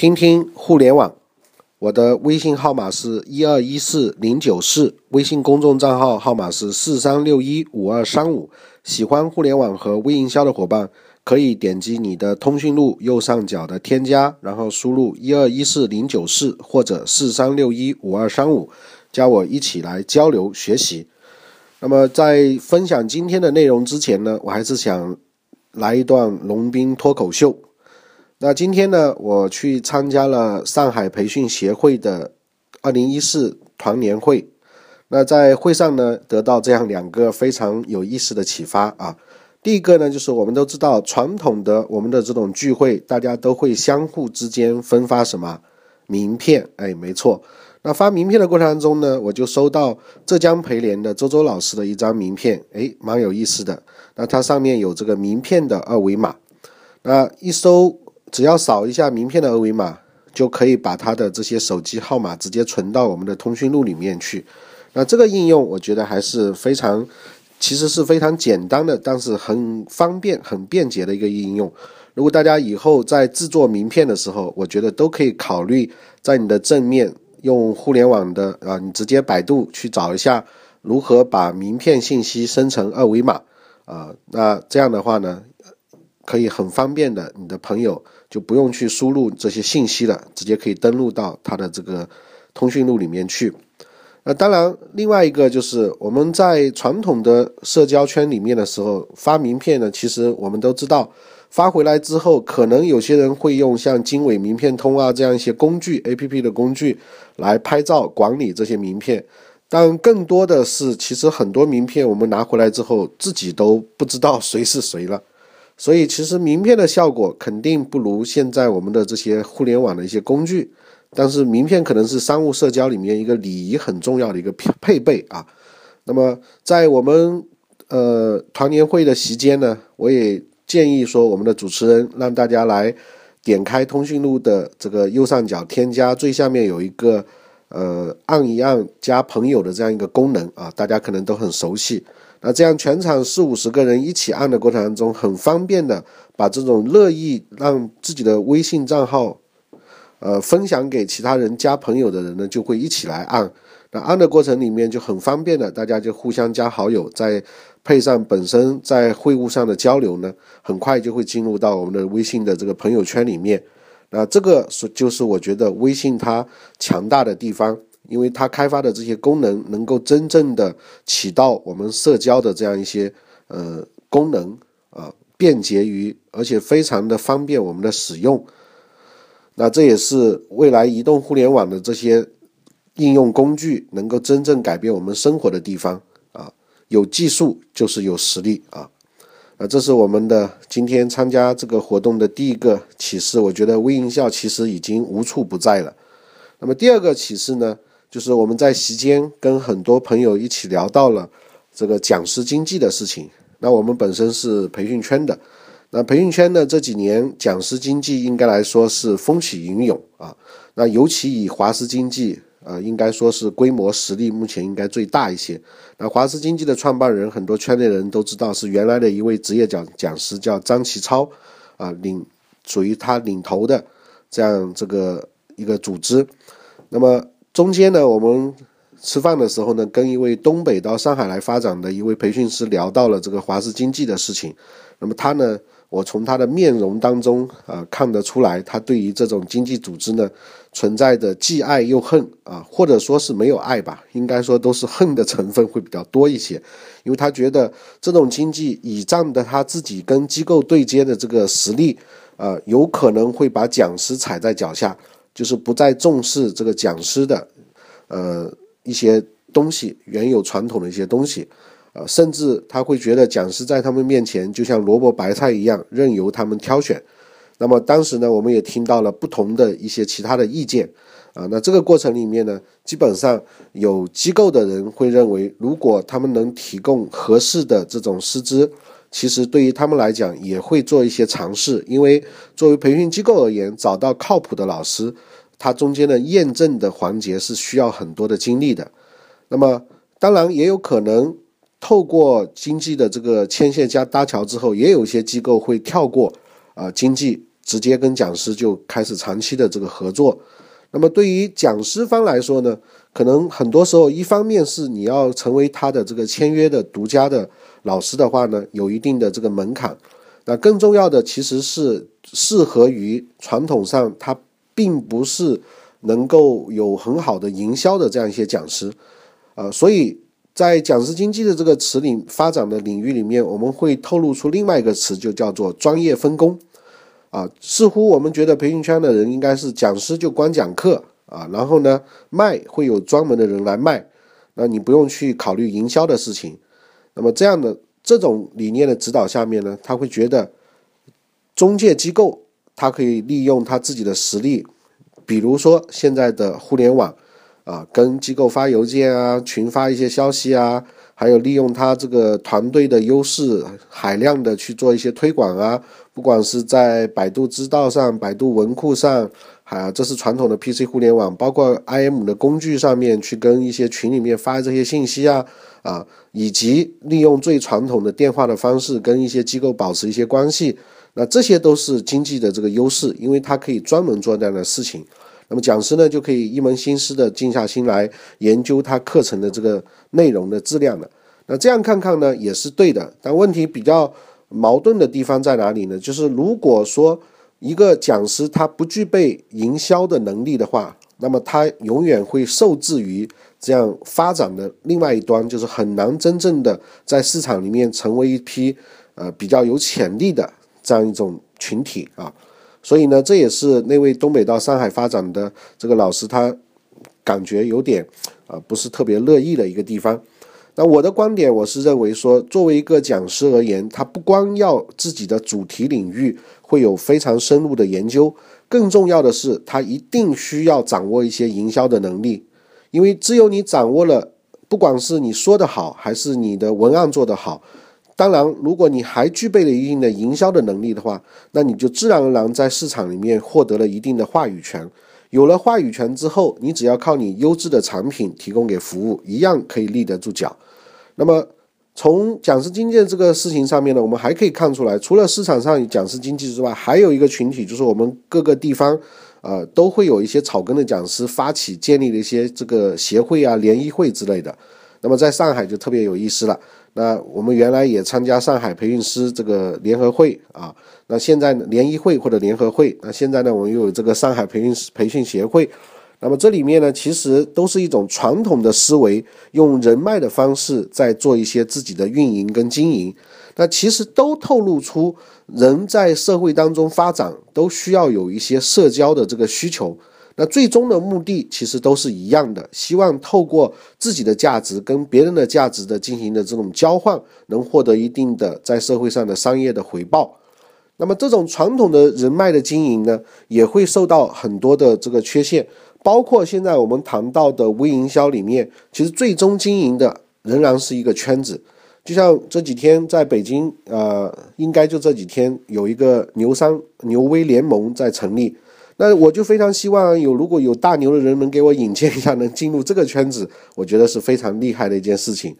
听听互联网，我的微信号码是一二一四零九四，微信公众账号号码是四三六一五二三五。喜欢互联网和微营销的伙伴，可以点击你的通讯录右上角的添加，然后输入一二一四零九四或者四三六一五二三五，加我一起来交流学习。那么在分享今天的内容之前呢，我还是想来一段龙斌脱口秀。那今天呢，我去参加了上海培训协会的二零一四团年会。那在会上呢，得到这样两个非常有意思的启发啊。第一个呢，就是我们都知道，传统的我们的这种聚会，大家都会相互之间分发什么名片？哎，没错。那发名片的过程当中呢，我就收到浙江培联的周周老师的一张名片，哎，蛮有意思的。那它上面有这个名片的二维码，那一搜。只要扫一下名片的二维码，就可以把他的这些手机号码直接存到我们的通讯录里面去。那这个应用我觉得还是非常，其实是非常简单的，但是很方便、很便捷的一个应用。如果大家以后在制作名片的时候，我觉得都可以考虑在你的正面用互联网的啊，你直接百度去找一下如何把名片信息生成二维码啊。那这样的话呢？可以很方便的，你的朋友就不用去输入这些信息了，直接可以登录到他的这个通讯录里面去。那当然，另外一个就是我们在传统的社交圈里面的时候发名片呢，其实我们都知道，发回来之后，可能有些人会用像经纬名片通啊这样一些工具 A P P 的工具来拍照管理这些名片，但更多的是，其实很多名片我们拿回来之后，自己都不知道谁是谁了。所以，其实名片的效果肯定不如现在我们的这些互联网的一些工具，但是名片可能是商务社交里面一个礼仪很重要的一个配配备啊。那么，在我们呃团年会的席间呢，我也建议说，我们的主持人让大家来点开通讯录的这个右上角添加，最下面有一个呃按一按加朋友的这样一个功能啊，大家可能都很熟悉。那这样全场四五十个人一起按的过程当中，很方便的把这种乐意让自己的微信账号，呃，分享给其他人加朋友的人呢，就会一起来按。那按的过程里面就很方便的，大家就互相加好友，再配上本身在会务上的交流呢，很快就会进入到我们的微信的这个朋友圈里面。那这个是就是我觉得微信它强大的地方。因为它开发的这些功能，能够真正的起到我们社交的这样一些呃功能啊，便捷于而且非常的方便我们的使用。那这也是未来移动互联网的这些应用工具能够真正改变我们生活的地方啊。有技术就是有实力啊。啊，这是我们的今天参加这个活动的第一个启示。我觉得微营销其实已经无处不在了。那么第二个启示呢？就是我们在席间跟很多朋友一起聊到了这个讲师经济的事情。那我们本身是培训圈的，那培训圈呢这几年讲师经济应该来说是风起云涌啊。那尤其以华师经济，呃，应该说是规模实力目前应该最大一些。那华师经济的创办人，很多圈内人都知道是原来的一位职业讲讲师，叫张其超，啊，领属于他领头的这样这个一个组织。那么。中间呢，我们吃饭的时候呢，跟一位东北到上海来发展的一位培训师聊到了这个华师经济的事情。那么他呢，我从他的面容当中啊看得出来，他对于这种经济组织呢存在着既爱又恨啊，或者说是没有爱吧，应该说都是恨的成分会比较多一些。因为他觉得这种经济倚仗的他自己跟机构对接的这个实力啊，有可能会把讲师踩在脚下。就是不再重视这个讲师的，呃一些东西，原有传统的一些东西，呃，甚至他会觉得讲师在他们面前就像萝卜白菜一样，任由他们挑选。那么当时呢，我们也听到了不同的一些其他的意见，啊，那这个过程里面呢，基本上有机构的人会认为，如果他们能提供合适的这种师资。其实对于他们来讲，也会做一些尝试，因为作为培训机构而言，找到靠谱的老师，它中间的验证的环节是需要很多的精力的。那么，当然也有可能透过经济的这个牵线加搭桥之后，也有一些机构会跳过啊经济直接跟讲师就开始长期的这个合作。那么对于讲师方来说呢，可能很多时候一方面是你要成为他的这个签约的独家的老师的话呢，有一定的这个门槛。那更重要的其实是适合于传统上他并不是能够有很好的营销的这样一些讲师，啊，所以在讲师经济的这个词里发展的领域里面，我们会透露出另外一个词，就叫做专业分工。啊，似乎我们觉得培训圈的人应该是讲师就光讲课啊，然后呢卖会有专门的人来卖，那你不用去考虑营销的事情。那么这样的这种理念的指导下面呢，他会觉得中介机构他可以利用他自己的实力，比如说现在的互联网啊，跟机构发邮件啊，群发一些消息啊。还有利用他这个团队的优势，海量的去做一些推广啊，不管是在百度知道上、百度文库上，啊这是传统的 PC 互联网，包括 IM 的工具上面去跟一些群里面发这些信息啊，啊，以及利用最传统的电话的方式跟一些机构保持一些关系，那这些都是经济的这个优势，因为它可以专门做这样的事情。那么讲师呢，就可以一门心思的静下心来研究他课程的这个内容的质量了。那这样看看呢，也是对的。但问题比较矛盾的地方在哪里呢？就是如果说一个讲师他不具备营销的能力的话，那么他永远会受制于这样发展的另外一端，就是很难真正的在市场里面成为一批呃比较有潜力的这样一种群体啊。所以呢，这也是那位东北到上海发展的这个老师，他感觉有点啊，不是特别乐意的一个地方。那我的观点，我是认为说，作为一个讲师而言，他不光要自己的主题领域会有非常深入的研究，更重要的是，他一定需要掌握一些营销的能力，因为只有你掌握了，不管是你说的好，还是你的文案做得好。当然，如果你还具备了一定的营销的能力的话，那你就自然而然在市场里面获得了一定的话语权。有了话语权之后，你只要靠你优质的产品提供给服务，一样可以立得住脚。那么，从讲师经济这个事情上面呢，我们还可以看出来，除了市场上讲师经济之外，还有一个群体，就是我们各个地方，呃，都会有一些草根的讲师发起建立了一些这个协会啊、联谊会之类的。那么在上海就特别有意思了。那我们原来也参加上海培训师这个联合会啊，那现在联谊会或者联合会，那现在呢，我们又有这个上海培训培训协会。那么这里面呢，其实都是一种传统的思维，用人脉的方式在做一些自己的运营跟经营。那其实都透露出人在社会当中发展都需要有一些社交的这个需求。那最终的目的其实都是一样的，希望透过自己的价值跟别人的价值的进行的这种交换，能获得一定的在社会上的商业的回报。那么这种传统的人脉的经营呢，也会受到很多的这个缺陷，包括现在我们谈到的微营销里面，其实最终经营的仍然是一个圈子。就像这几天在北京，呃，应该就这几天有一个牛商牛微联盟在成立。那我就非常希望有如果有大牛的人能给我引荐一下，能进入这个圈子，我觉得是非常厉害的一件事情。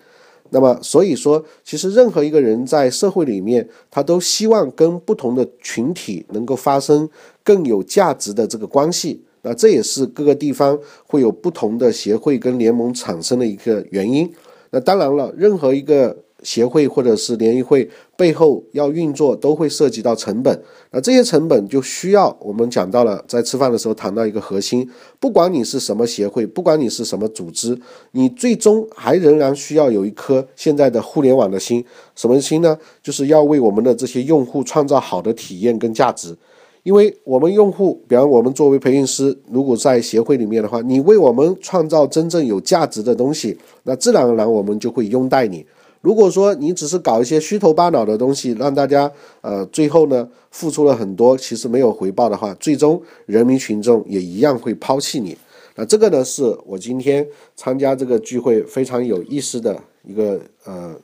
那么，所以说，其实任何一个人在社会里面，他都希望跟不同的群体能够发生更有价值的这个关系。那这也是各个地方会有不同的协会跟联盟产生的一个原因。那当然了，任何一个。协会或者是联谊会背后要运作，都会涉及到成本。那这些成本就需要我们讲到了，在吃饭的时候谈到一个核心：不管你是什么协会，不管你是什么组织，你最终还仍然需要有一颗现在的互联网的心。什么心呢？就是要为我们的这些用户创造好的体验跟价值。因为我们用户，比方我们作为培训师，如果在协会里面的话，你为我们创造真正有价值的东西，那自然而然我们就会拥戴你。如果说你只是搞一些虚头巴脑的东西，让大家呃最后呢付出了很多，其实没有回报的话，最终人民群众也一样会抛弃你。那这个呢是我今天参加这个聚会非常有意思的一个呃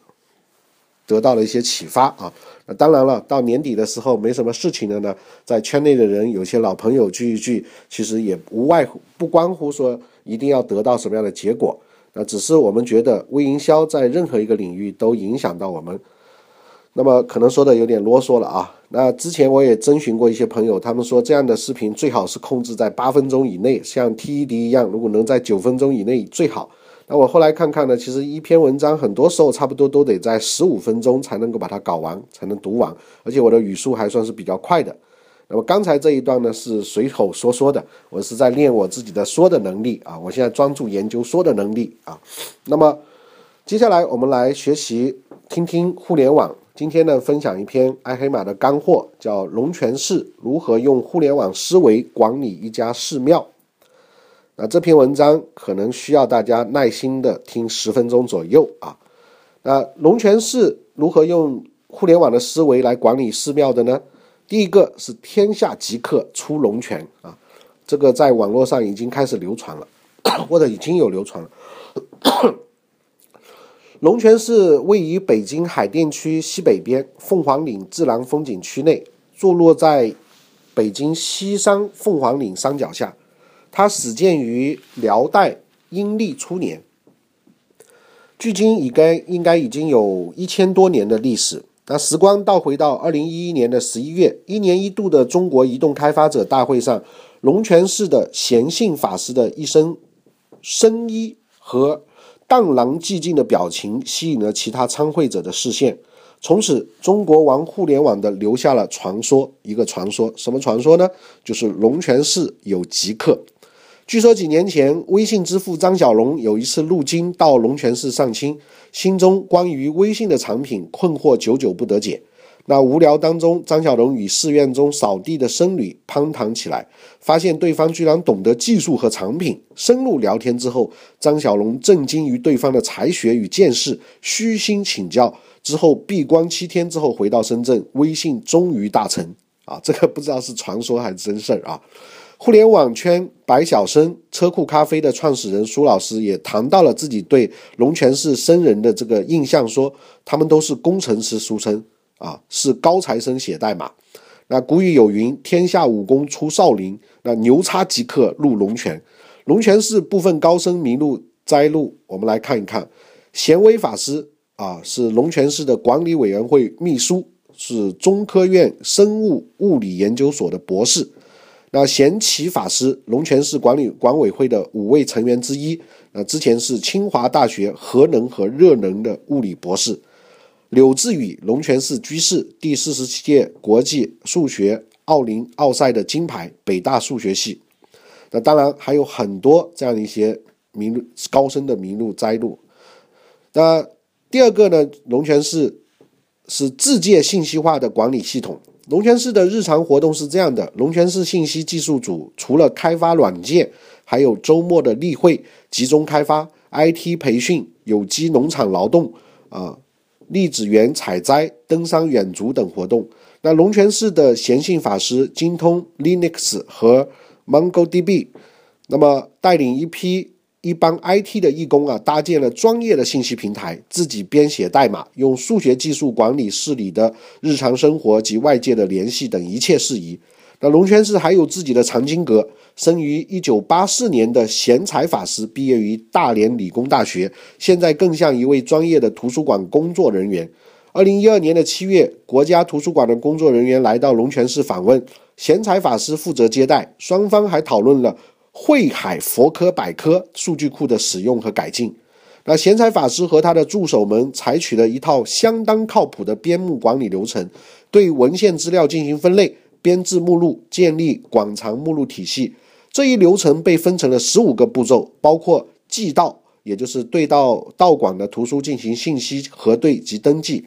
得到了一些启发啊。那当然了，到年底的时候没什么事情了呢，在圈内的人有些老朋友聚一聚，其实也无外乎不关乎说一定要得到什么样的结果。那只是我们觉得微营销在任何一个领域都影响到我们。那么可能说的有点啰嗦了啊。那之前我也征询过一些朋友，他们说这样的视频最好是控制在八分钟以内，像 TED 一样，如果能在九分钟以内最好。那我后来看看呢，其实一篇文章很多时候差不多都得在十五分钟才能够把它搞完，才能读完，而且我的语速还算是比较快的。那么刚才这一段呢是随口说说的，我是在练我自己的说的能力啊，我现在专注研究说的能力啊。那么接下来我们来学习听听互联网。今天呢分享一篇爱黑马的干货，叫龙泉寺如何用互联网思维管理一家寺庙。那这篇文章可能需要大家耐心的听十分钟左右啊。那龙泉寺如何用互联网的思维来管理寺庙的呢？第一个是天下即客出龙泉啊，这个在网络上已经开始流传了，或者已经有流传了。龙泉寺位于北京海淀区西北边凤凰岭自然风景区内，坐落在北京西山凤凰岭山脚下。它始建于辽代阴历初年，距今已该应该已经有一千多年的历史。那时光倒回到二零一一年的十一月，一年一度的中国移动开发者大会上，龙泉寺的贤信法师的一身深衣和荡然寂静的表情，吸引了其他参会者的视线。从此，中国玩互联网的留下了传说，一个传说，什么传说呢？就是龙泉寺有极客。据说几年前，微信之父张小龙有一次入京到龙泉寺上清，心中关于微信的产品困惑久久不得解。那无聊当中，张小龙与寺院中扫地的僧侣攀谈起来，发现对方居然懂得技术和产品。深入聊天之后，张小龙震惊于对方的才学与见识，虚心请教。之后闭关七天之后回到深圳，微信终于大成。啊，这个不知道是传说还是真事儿啊。互联网圈白晓生车库咖啡的创始人苏老师也谈到了自己对龙泉寺僧人的这个印象，说他们都是工程师出身啊，是高材生写代码。那古语有云：“天下武功出少林，那牛叉即刻入龙泉。”龙泉寺部分高僧名录摘录，我们来看一看。贤威法师啊，是龙泉寺的管理委员会秘书，是中科院生物物理研究所的博士。那贤齐法师，龙泉寺管理管委会的五位成员之一。那之前是清华大学核能和热能的物理博士。柳志宇，龙泉寺居士，第四十七届国际数学奥林奥赛的金牌，北大数学系。那当然还有很多这样的一些名录高深的名录摘录。那第二个呢，龙泉寺是自界信息化的管理系统。龙泉寺的日常活动是这样的：龙泉寺信息技术组除了开发软件，还有周末的例会、集中开发、IT 培训、有机农场劳动、啊栗子园采摘、登山远足等活动。那龙泉寺的贤信法师精通 Linux 和 MongoDB，那么带领一批。一帮 IT 的义工啊，搭建了专业的信息平台，自己编写代码，用数学技术管理寺里的日常生活及外界的联系等一切事宜。那龙泉寺还有自己的藏经阁，生于一九八四年的贤才法师毕业于大连理工大学，现在更像一位专业的图书馆工作人员。二零一二年的七月，国家图书馆的工作人员来到龙泉寺访问，贤才法师负责接待，双方还讨论了。慧海佛科百科数据库的使用和改进，那贤才法师和他的助手们采取了一套相当靠谱的编目管理流程，对文献资料进行分类、编制目录、建立广藏目录体系。这一流程被分成了十五个步骤，包括寄道，也就是对到道馆的图书进行信息核对及登记；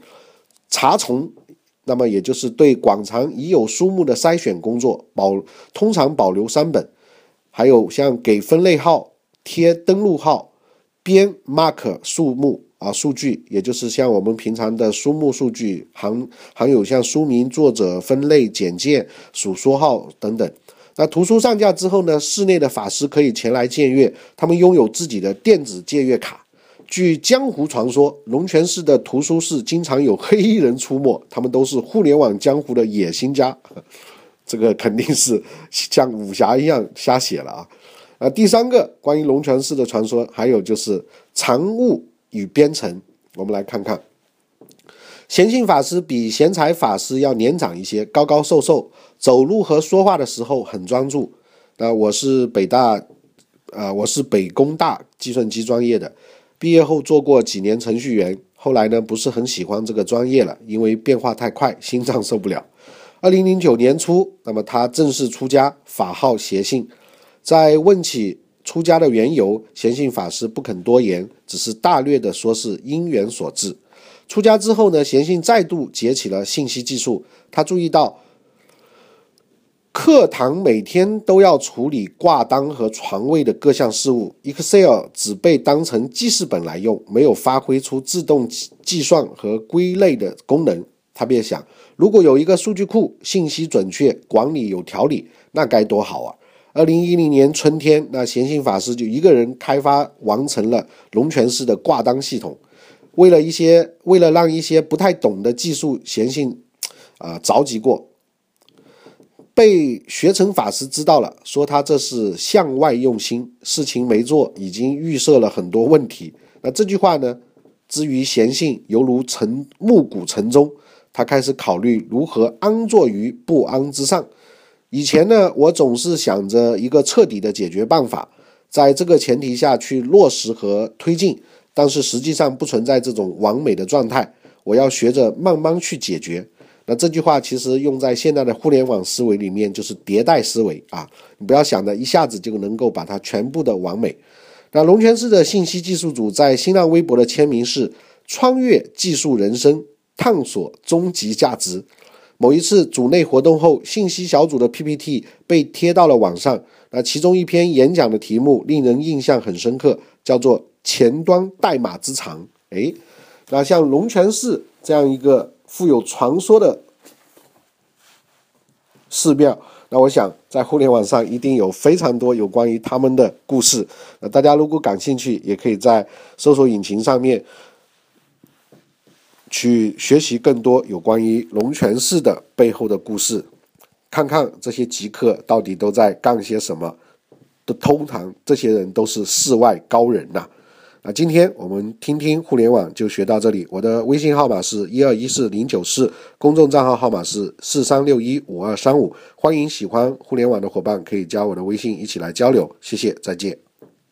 查重，那么也就是对广藏已有书目的筛选工作，保通常保留三本。还有像给分类号、贴登录号、编 mark 数目啊数据，也就是像我们平常的书目数据，含含有像书名、作者、分类、简介、属说号等等。那图书上架之后呢，室内的法师可以前来借阅，他们拥有自己的电子借阅卡。据江湖传说，龙泉寺的图书室经常有黑衣人出没，他们都是互联网江湖的野心家。这个肯定是像武侠一样瞎写了啊！啊，第三个关于龙泉寺的传说，还有就是藏物与编程，我们来看看。贤信法师比贤才法师要年长一些，高高瘦瘦，走路和说话的时候很专注。那我是北大，呃，我是北工大计算机专业的，毕业后做过几年程序员，后来呢不是很喜欢这个专业了，因为变化太快，心脏受不了。二零零九年初，那么他正式出家，法号邪信。在问起出家的缘由，贤信法师不肯多言，只是大略的说是因缘所致。出家之后呢，贤信再度结起了信息技术。他注意到，课堂每天都要处理挂单和床位的各项事务，Excel 只被当成记事本来用，没有发挥出自动计算和归类的功能。他便想，如果有一个数据库，信息准确，管理有条理，那该多好啊！二零一零年春天，那贤信法师就一个人开发完成了龙泉寺的挂单系统。为了一些，为了让一些不太懂的技术，贤信啊着急过，被学成法师知道了，说他这是向外用心，事情没做，已经预设了很多问题。那这句话呢，之于贤信犹如沉暮鼓晨钟，他开始考虑如何安坐于不安之上。以前呢，我总是想着一个彻底的解决办法，在这个前提下去落实和推进。但是实际上不存在这种完美的状态，我要学着慢慢去解决。那这句话其实用在现在的互联网思维里面，就是迭代思维啊！你不要想着一下子就能够把它全部的完美。那龙泉寺的信息技术组在新浪微博的签名是“穿越技术人生，探索终极价值”。某一次组内活动后，信息小组的 PPT 被贴到了网上。那其中一篇演讲的题目令人印象很深刻，叫做。前端代码之长，哎，那像龙泉寺这样一个富有传说的寺庙，那我想在互联网上一定有非常多有关于他们的故事。那大家如果感兴趣，也可以在搜索引擎上面去学习更多有关于龙泉寺的背后的故事，看看这些极客到底都在干些什么。的通常这些人都是世外高人呐。那今天我们听听互联网就学到这里。我的微信号码是一二一四零九四，公众账号号码是四三六一五二三五。欢迎喜欢互联网的伙伴可以加我的微信一起来交流。谢谢，再见。